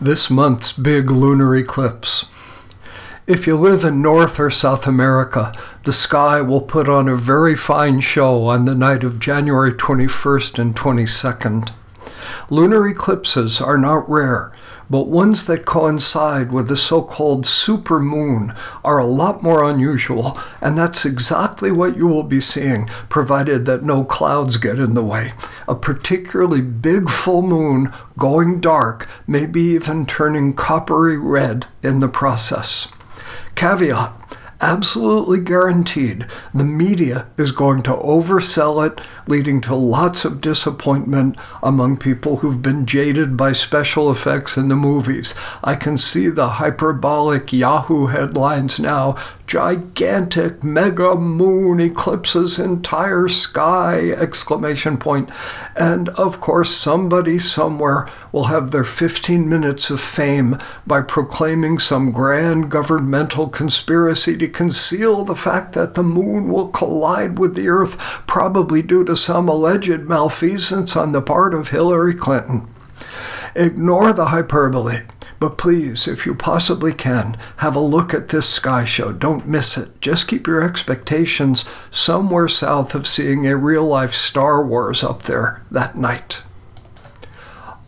this month's big lunar eclipse. If you live in North or South America, the sky will put on a very fine show on the night of January 21st and 22nd. Lunar eclipses are not rare, but ones that coincide with the so called supermoon are a lot more unusual, and that's exactly what you will be seeing, provided that no clouds get in the way. A particularly big full moon going dark, maybe even turning coppery red in the process. Caveat absolutely guaranteed. The media is going to oversell it, leading to lots of disappointment among people who've been jaded by special effects in the movies. I can see the hyperbolic Yahoo headlines now. Gigantic mega moon eclipses entire sky exclamation point. And of course somebody somewhere will have their 15 minutes of fame by proclaiming some grand governmental conspiracy to conceal the fact that the moon will collide with the earth probably due to some alleged malfeasance on the part of Hillary Clinton ignore the hyperbole but please, if you possibly can, have a look at this sky show. Don't miss it. Just keep your expectations somewhere south of seeing a real life Star Wars up there that night.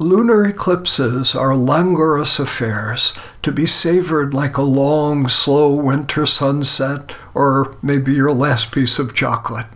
Lunar eclipses are languorous affairs to be savored like a long, slow winter sunset or maybe your last piece of chocolate.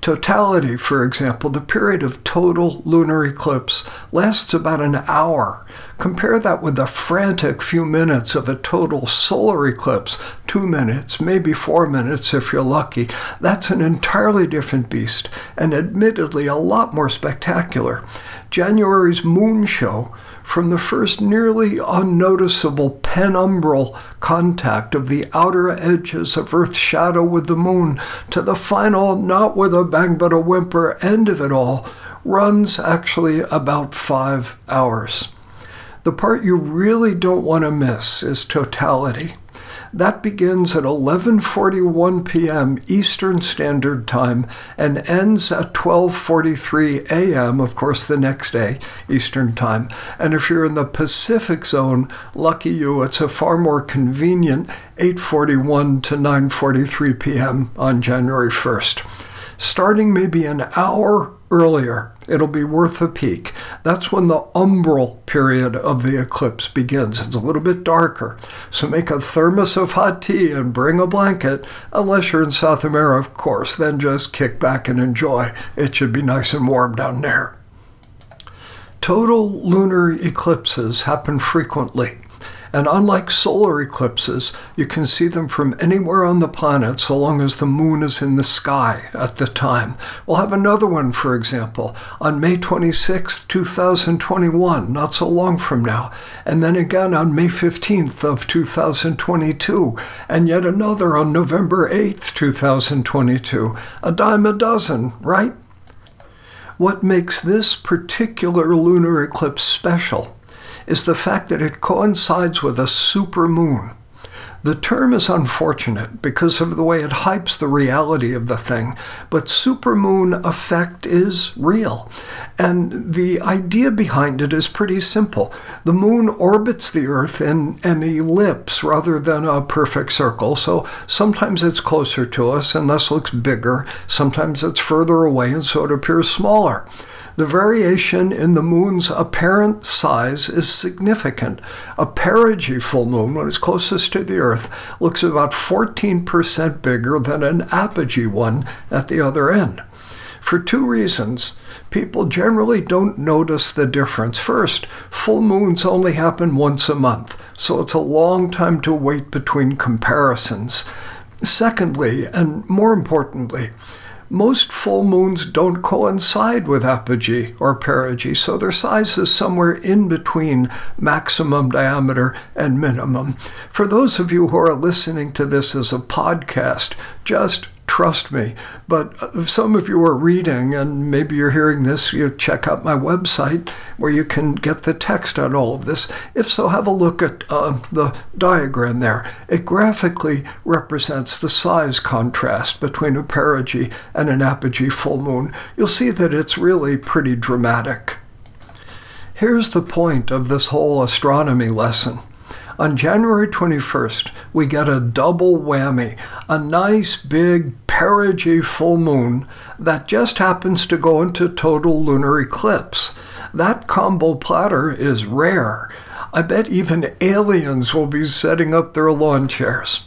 Totality, for example, the period of total lunar eclipse lasts about an hour. Compare that with the frantic few minutes of a total solar eclipse, two minutes, maybe four minutes if you're lucky. That's an entirely different beast, and admittedly a lot more spectacular. January's moon show from the first nearly unnoticeable penumbral contact of the outer edges of Earth's shadow with the moon to the final, not with a bang but a whimper, end of it all, runs actually about five hours. The part you really don't want to miss is totality. That begins at 11:41 p.m. Eastern Standard Time and ends at 12:43 a.m. of course the next day Eastern Time. And if you're in the Pacific zone, lucky you, it's a far more convenient 8:41 to 9:43 p.m. on January 1st. Starting maybe an hour earlier, it'll be worth a peek. That's when the umbral period of the eclipse begins. It's a little bit darker. So make a thermos of hot tea and bring a blanket, unless you're in South America, of course. Then just kick back and enjoy. It should be nice and warm down there. Total lunar eclipses happen frequently. And unlike solar eclipses, you can see them from anywhere on the planet so long as the moon is in the sky at the time. We'll have another one, for example, on May 26, 2021, not so long from now, and then again on May 15th of 2022, and yet another on November 8th, 2022. A dime a dozen, right? What makes this particular lunar eclipse special is the fact that it coincides with a supermoon. The term is unfortunate because of the way it hypes the reality of the thing, but supermoon effect is real. And the idea behind it is pretty simple. The moon orbits the Earth in an ellipse rather than a perfect circle, so sometimes it's closer to us and thus looks bigger, sometimes it's further away and so it appears smaller. The variation in the moon's apparent size is significant. A perigee full moon, when it's closest to the Earth, looks about 14% bigger than an apogee one at the other end. For two reasons. People generally don't notice the difference. First, full moons only happen once a month, so it's a long time to wait between comparisons. Secondly, and more importantly, most full moons don't coincide with apogee or perigee, so their size is somewhere in between maximum diameter and minimum. For those of you who are listening to this as a podcast, just trust me. But if some of you are reading, and maybe you're hearing this, you check out my website where you can get the text on all of this. If so, have a look at uh, the diagram there. It graphically represents the size contrast between a perigee and an apogee full moon. You'll see that it's really pretty dramatic. Here's the point of this whole astronomy lesson. On January 21st, we get a double whammy a nice big perigee full moon that just happens to go into total lunar eclipse. That combo platter is rare. I bet even aliens will be setting up their lawn chairs.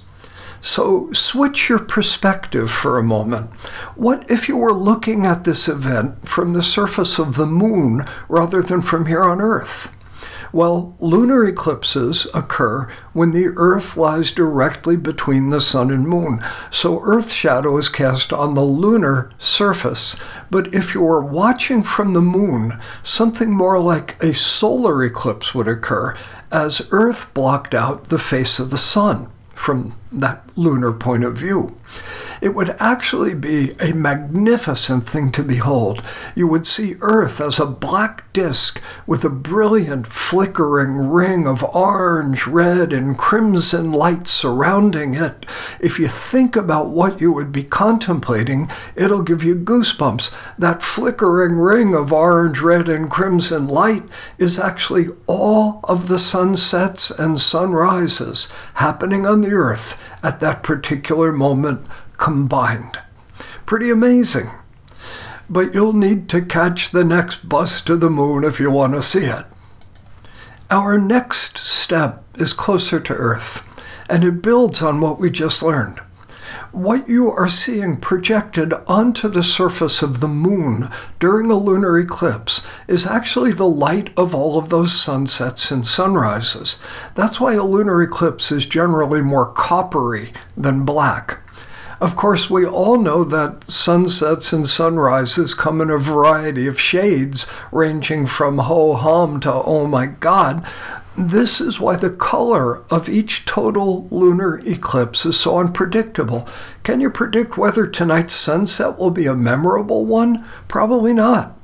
So switch your perspective for a moment. What if you were looking at this event from the surface of the moon rather than from here on Earth? Well, lunar eclipses occur when the Earth lies directly between the Sun and Moon, so Earth shadow is cast on the lunar surface. But if you were watching from the Moon, something more like a solar eclipse would occur, as Earth blocked out the face of the Sun from that lunar point of view. It would actually be a magnificent thing to behold. You would see Earth as a black disk with a brilliant flickering ring of orange, red, and crimson light surrounding it. If you think about what you would be contemplating, it'll give you goosebumps. That flickering ring of orange, red, and crimson light is actually all of the sunsets and sunrises happening on the Earth at that particular moment combined. Pretty amazing. But you'll need to catch the next bus to the moon if you want to see it. Our next step is closer to Earth, and it builds on what we just learned. What you are seeing projected onto the surface of the moon during a lunar eclipse is actually the light of all of those sunsets and sunrises. That's why a lunar eclipse is generally more coppery than black. Of course, we all know that sunsets and sunrises come in a variety of shades, ranging from ho hum to oh my god. This is why the color of each total lunar eclipse is so unpredictable. Can you predict whether tonight's sunset will be a memorable one? Probably not.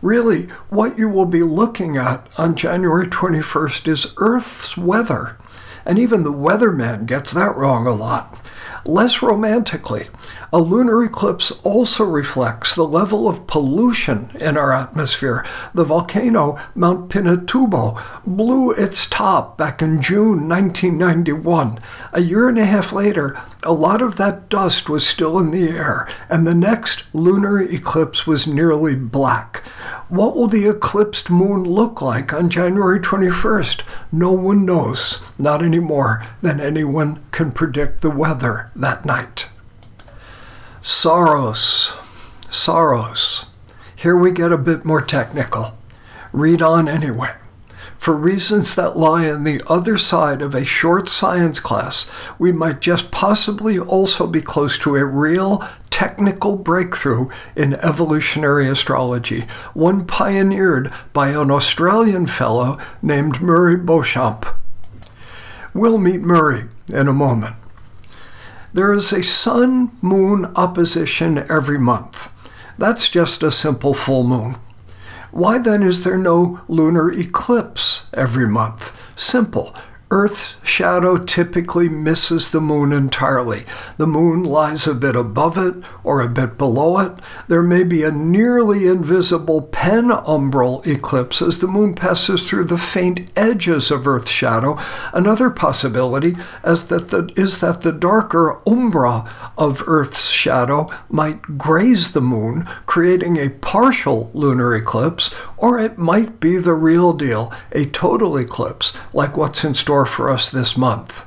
Really, what you will be looking at on January 21st is Earth's weather. And even the weatherman gets that wrong a lot. Less romantically, a lunar eclipse also reflects the level of pollution in our atmosphere. The volcano Mount Pinatubo blew its top back in June 1991. A year and a half later, a lot of that dust was still in the air, and the next lunar eclipse was nearly black. What will the eclipsed moon look like on January 21st? No one knows, not any more than anyone can predict the weather that night. Saros. Saros. Here we get a bit more technical. Read on anyway. For reasons that lie on the other side of a short science class, we might just possibly also be close to a real technical breakthrough in evolutionary astrology, one pioneered by an Australian fellow named Murray Beauchamp. We'll meet Murray in a moment. There is a sun moon opposition every month. That's just a simple full moon. Why then is there no lunar eclipse every month? Simple. Earth's shadow typically misses the moon entirely. The moon lies a bit above it or a bit below it. There may be a nearly invisible penumbral eclipse as the moon passes through the faint edges of Earth's shadow. Another possibility is that the, is that the darker umbra of Earth's shadow might graze the moon, creating a partial lunar eclipse, or it might be the real deal, a total eclipse, like what's in store for us this month.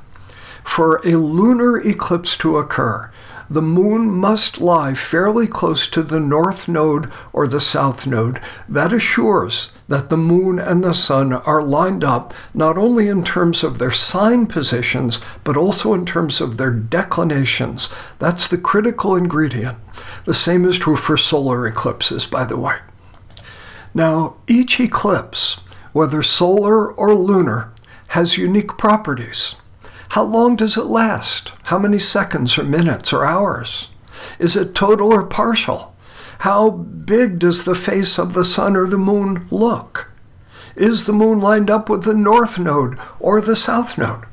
For a lunar eclipse to occur, the moon must lie fairly close to the north node or the south node. That assures that the moon and the sun are lined up not only in terms of their sign positions, but also in terms of their declinations. That's the critical ingredient. The same is true for solar eclipses, by the way. Now, each eclipse, whether solar or lunar, has unique properties. How long does it last? How many seconds or minutes or hours? Is it total or partial? How big does the face of the sun or the moon look? Is the moon lined up with the north node or the south node?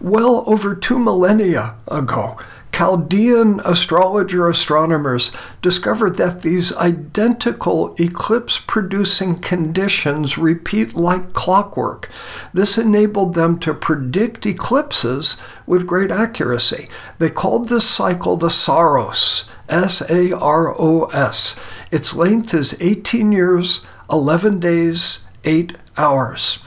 Well over two millennia ago, Chaldean astrologer astronomers discovered that these identical eclipse producing conditions repeat like clockwork. This enabled them to predict eclipses with great accuracy. They called this cycle the Saros, S A R O S. Its length is 18 years, 11 days, 8 hours.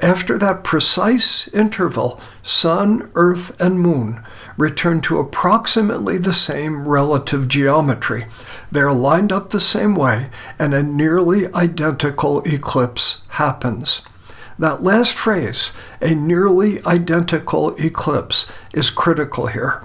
After that precise interval, Sun, Earth, and Moon return to approximately the same relative geometry. They are lined up the same way, and a nearly identical eclipse happens. That last phrase, a nearly identical eclipse, is critical here.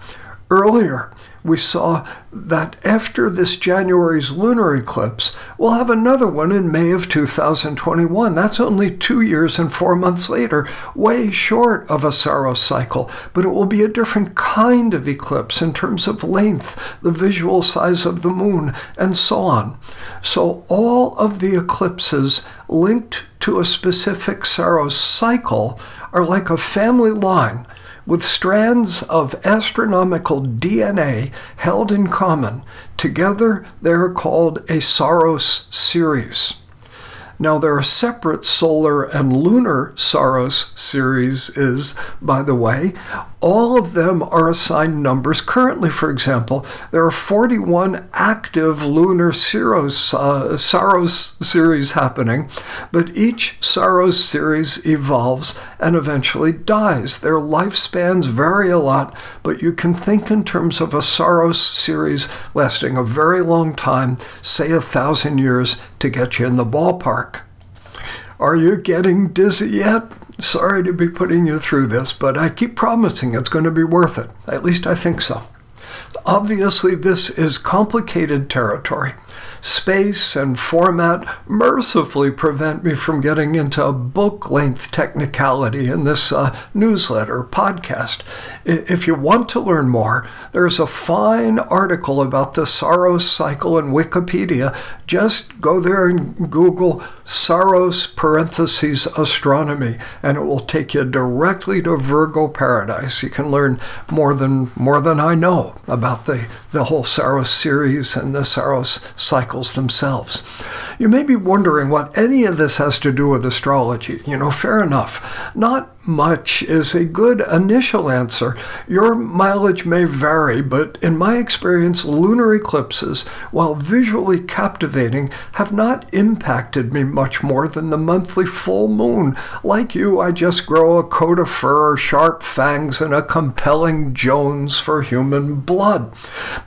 Earlier, we saw that after this January's lunar eclipse, we'll have another one in May of 2021. That's only two years and four months later, way short of a Saros cycle, but it will be a different kind of eclipse in terms of length, the visual size of the moon, and so on. So all of the eclipses linked to a specific Saros cycle are like a family line with strands of astronomical DNA held in common. Together, they are called a Saros series. Now, there are separate solar and lunar Saros series, is, by the way. All of them are assigned numbers. Currently, for example, there are 41 active lunar Saros, uh, series happening, but each Saros series evolves and eventually dies. Their lifespans vary a lot, but you can think in terms of a Saros series lasting a very long time, say a thousand years, to get you in the ballpark. Are you getting dizzy yet? Sorry to be putting you through this, but I keep promising it's going to be worth it. At least I think so. Obviously, this is complicated territory. Space and format mercifully prevent me from getting into a book length technicality in this uh, newsletter podcast. If you want to learn more, there's a fine article about the Saros cycle in Wikipedia. Just go there and Google Saros parentheses astronomy, and it will take you directly to Virgo paradise. You can learn more than more than I know about the, the whole Saros series and the Saros cycles themselves. You may be wondering what any of this has to do with astrology. You know, fair enough. Not much is a good initial answer. Your mileage may vary, but in my experience, lunar eclipses, while visually captivating, have not impacted me much more than the monthly full moon. Like you, I just grow a coat of fur, sharp fangs, and a compelling Jones for human blood.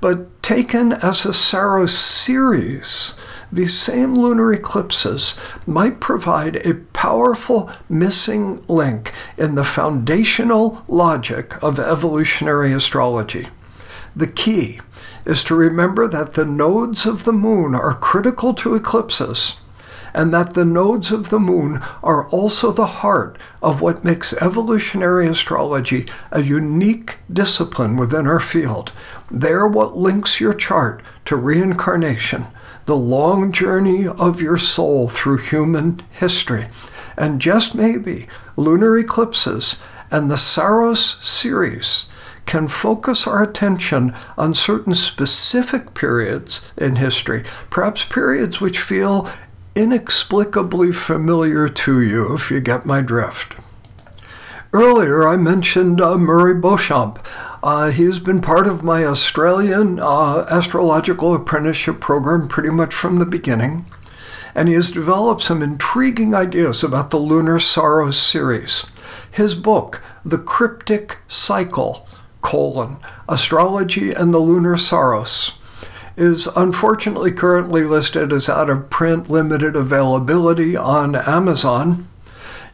But taken as a Saros series, these same lunar eclipses might provide a powerful missing link in the foundational logic of evolutionary astrology. The key is to remember that the nodes of the moon are critical to eclipses and that the nodes of the moon are also the heart of what makes evolutionary astrology a unique discipline within our field. They're what links your chart to reincarnation, the long journey of your soul through human history. And just maybe, lunar eclipses and the Saros series can focus our attention on certain specific periods in history, perhaps periods which feel inexplicably familiar to you, if you get my drift. Earlier, I mentioned uh, Murray Beauchamp. Uh, he has been part of my Australian uh, astrological apprenticeship program pretty much from the beginning, and he has developed some intriguing ideas about the Lunar Saros series. His book, The Cryptic Cycle, colon, Astrology and the Lunar Saros, is unfortunately currently listed as out of print limited availability on Amazon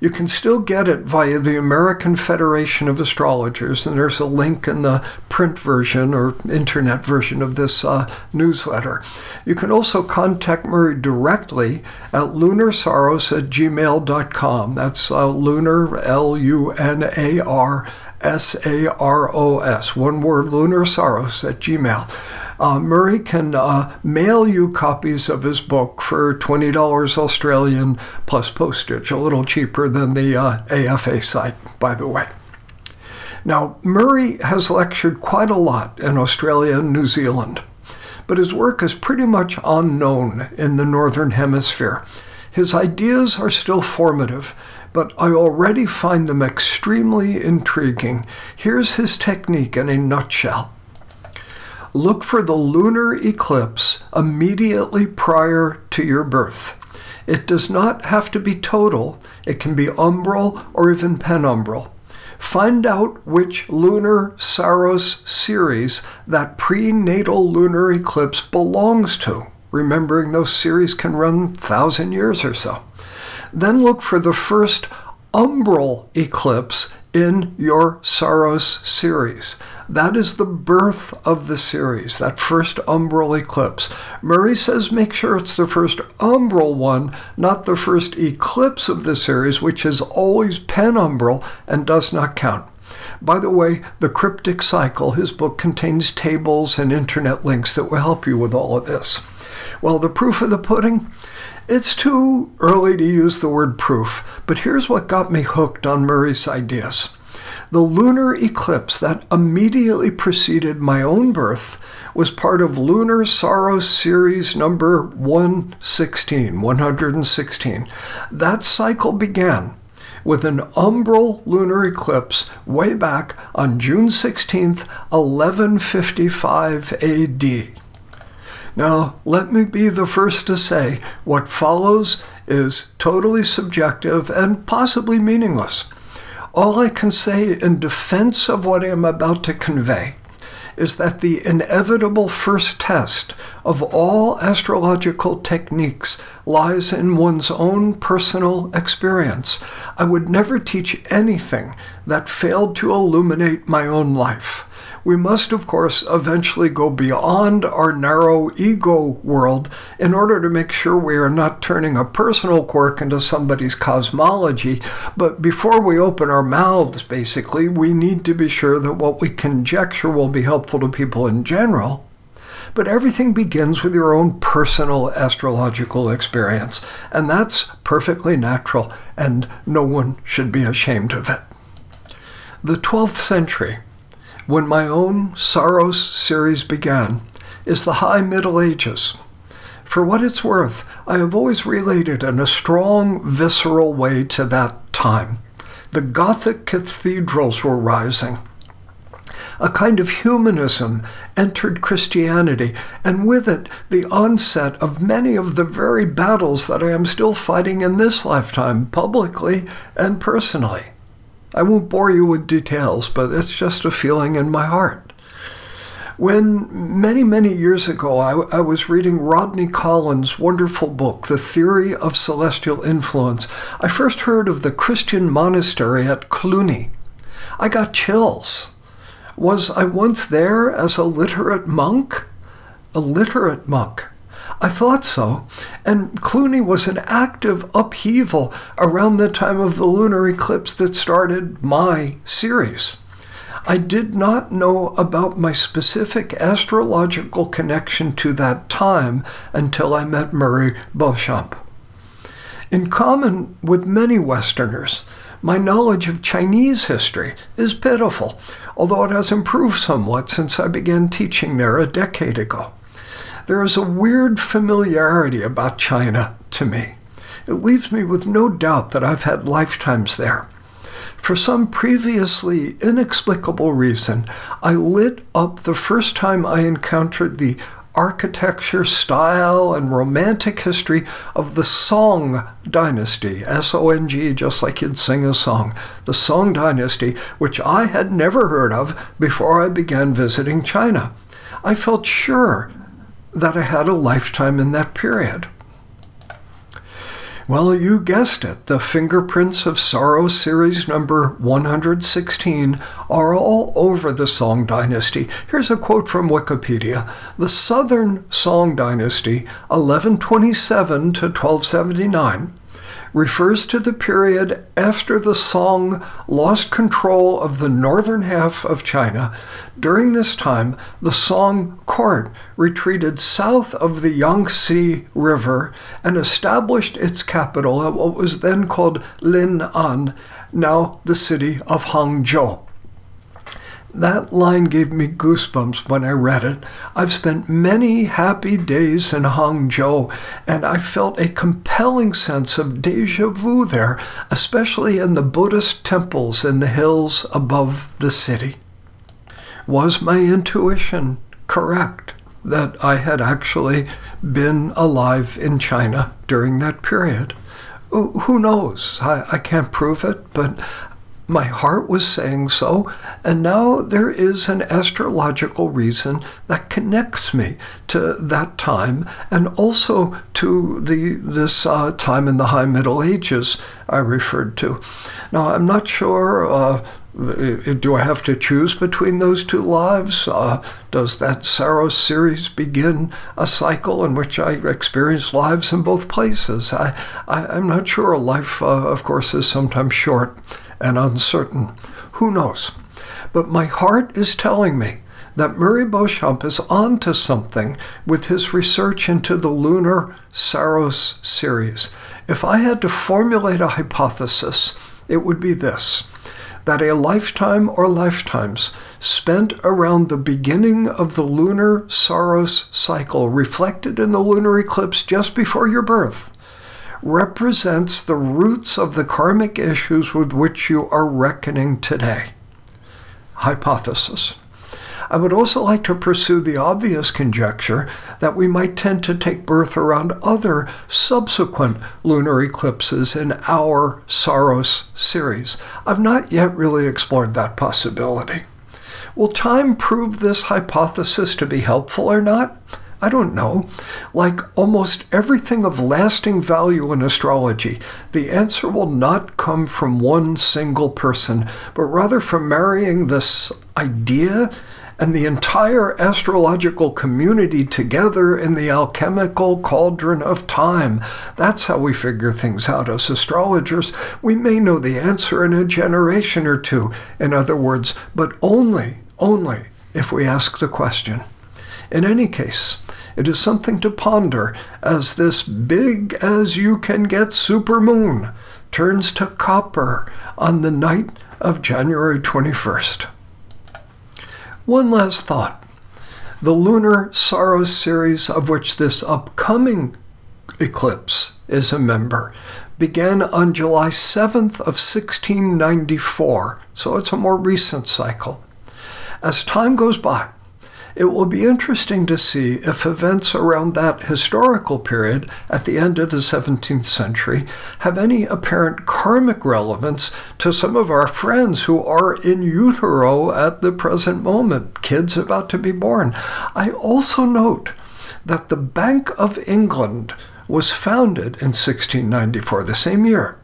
you can still get it via the American Federation of Astrologers, and there's a link in the print version or internet version of this uh, newsletter. You can also contact Murray directly at lunarsaros at gmail.com. That's uh, lunar, L U N A R S A R O S, one word, lunarsaros at gmail uh, Murray can uh, mail you copies of his book for $20 Australian plus postage, a little cheaper than the uh, AFA site, by the way. Now, Murray has lectured quite a lot in Australia and New Zealand, but his work is pretty much unknown in the Northern Hemisphere. His ideas are still formative, but I already find them extremely intriguing. Here's his technique in a nutshell look for the lunar eclipse immediately prior to your birth. It does not have to be total, it can be umbral or even penumbral. Find out which lunar Saros series that prenatal lunar eclipse belongs to, remembering those series can run 1,000 years or so. Then look for the first umbral eclipse in your Saros series. That is the birth of the series, that first umbral eclipse. Murray says make sure it's the first umbral one, not the first eclipse of the series, which is always penumbral and does not count. By the way, The Cryptic Cycle, his book contains tables and internet links that will help you with all of this. Well, the proof of the pudding? It's too early to use the word proof, but here's what got me hooked on Murray's ideas. The lunar eclipse that immediately preceded my own birth was part of Lunar Saros Series number 116, 116. That cycle began with an umbral lunar eclipse way back on June 16th, 1155 AD. Now, let me be the first to say what follows is totally subjective and possibly meaningless. All I can say in defense of what I am about to convey is that the inevitable first test of all astrological techniques lies in one's own personal experience. I would never teach anything that failed to illuminate my own life we must, of course, eventually go beyond our narrow ego world in order to make sure we are not turning a personal quirk into somebody's cosmology. But before we open our mouths, basically, we need to be sure that what we conjecture will be helpful to people in general. But everything begins with your own personal astrological experience, and that's perfectly natural, and no one should be ashamed of it. The 12th century when my own Saros series began is the High Middle Ages. For what it's worth, I have always related in a strong, visceral way to that time. The Gothic cathedrals were rising. A kind of humanism entered Christianity, and with it, the onset of many of the very battles that I am still fighting in this lifetime, publicly and personally. I won't bore you with details, but it's just a feeling in my heart. When many, many years ago I, I, was reading Rodney Collin's wonderful book, The Theory of Celestial Influence, I first heard of the Christian monastery at Cluny. I got chills. Was I once there as a literate monk? A literate monk. I thought so. And Cluny was an active upheaval around the time of the lunar eclipse that started my series. I did not know about my specific astrological connection to that time until I met Murray Beauchamp. In common with many Westerners, my knowledge of Chinese history is pitiful, although it has improved somewhat since I began teaching there a decade ago. There is a weird familiarity about China to me. It leaves me with no doubt that I've had lifetimes there. For some previously inexplicable reason, I lit up the first time I encountered the architecture, style, and romantic history of the Song Dynasty, S O N G, just like you'd sing a song, the Song Dynasty, which I had never heard of before I began visiting China. I felt sure that I had a lifetime in that period. Well, you guessed it. The fingerprints of Saros series number 116 are all over the Song Dynasty. Here's a quote from Wikipedia The Southern Song Dynasty, 1127 to 1279 refers to the period after the Song lost control of the northern half of China. During this time, the Song court retreated south of the Yangtze River and established its capital at what was then called Lin'an, now the city of Hangzhou. That line gave me goosebumps when I read it. I've spent many happy days in Hangzhou, and I felt a compelling sense of deja vu there, especially in the Buddhist temples in the hills above the city. Was my intuition correct that I had actually been alive in China during that period? Who knows? I, I can't prove it, but my heart was saying so, and now there is an astrological reason that connects me to that time and also to the this uh, time in the High Middle Ages I referred to. Now I'm not sure. Uh, do I have to choose between those two lives? Uh, does that Saros series begin a cycle in which I experience lives in both places? I, I, am not sure. Life, uh, of course, is sometimes short and uncertain. Who knows? But my heart is telling me that Murray Beauchamp is onto something with his research into the lunar Saros series. If I had to formulate a hypothesis, it would be this that a lifetime or lifetimes spent around the beginning of the lunar Saros cycle, reflected in the lunar eclipse just before your birth, represents the roots of the karmic issues with which you are reckoning today. Hypothesis. I would also like to pursue the obvious conjecture that we might tend to take birth around other subsequent lunar eclipses in our Saros series. I've not yet really explored that possibility. Will time prove this hypothesis to be helpful or not? I don't know. Like almost everything of lasting value in astrology, the answer will not come from one single person, but rather from marrying this idea and the entire astrological community together in the alchemical cauldron of time. That's how we figure things out as astrologers. We may know the answer in a generation or two, in other words, but only, only if we ask the question. In any case, it is something to ponder as this big as you can get supermoon turns to copper on the night of January 21st. One last thought. The lunar Saros series, of which this upcoming eclipse is a member, began on July 7th of 1694, so it's a more recent cycle. As time goes by, it will be interesting to see if events around that historical period at the end of the 17th century have any apparent karmic relevance to some of our friends who are in utero at the present moment, kids about to be born. I also note that the Bank of England was founded in 1694, the same year,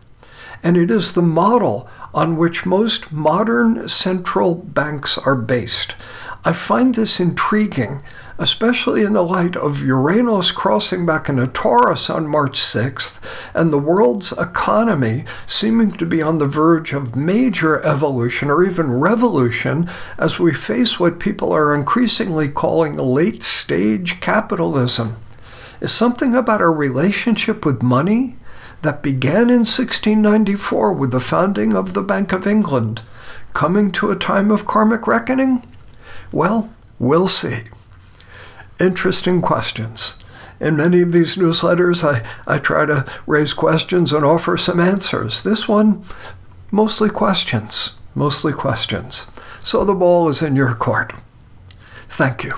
and it is the model on which most modern central banks are based. I find this intriguing, especially in the light of Uranus crossing back into Taurus on March 6th and the world's economy seeming to be on the verge of major evolution or even revolution as we face what people are increasingly calling late stage capitalism. Is something about our relationship with money that began in 1694 with the founding of the Bank of England coming to a time of karmic reckoning? Well, we'll see. Interesting questions. In many of these newsletters, I, I try to raise questions and offer some answers. This one, mostly questions, mostly questions. So the ball is in your court. Thank you.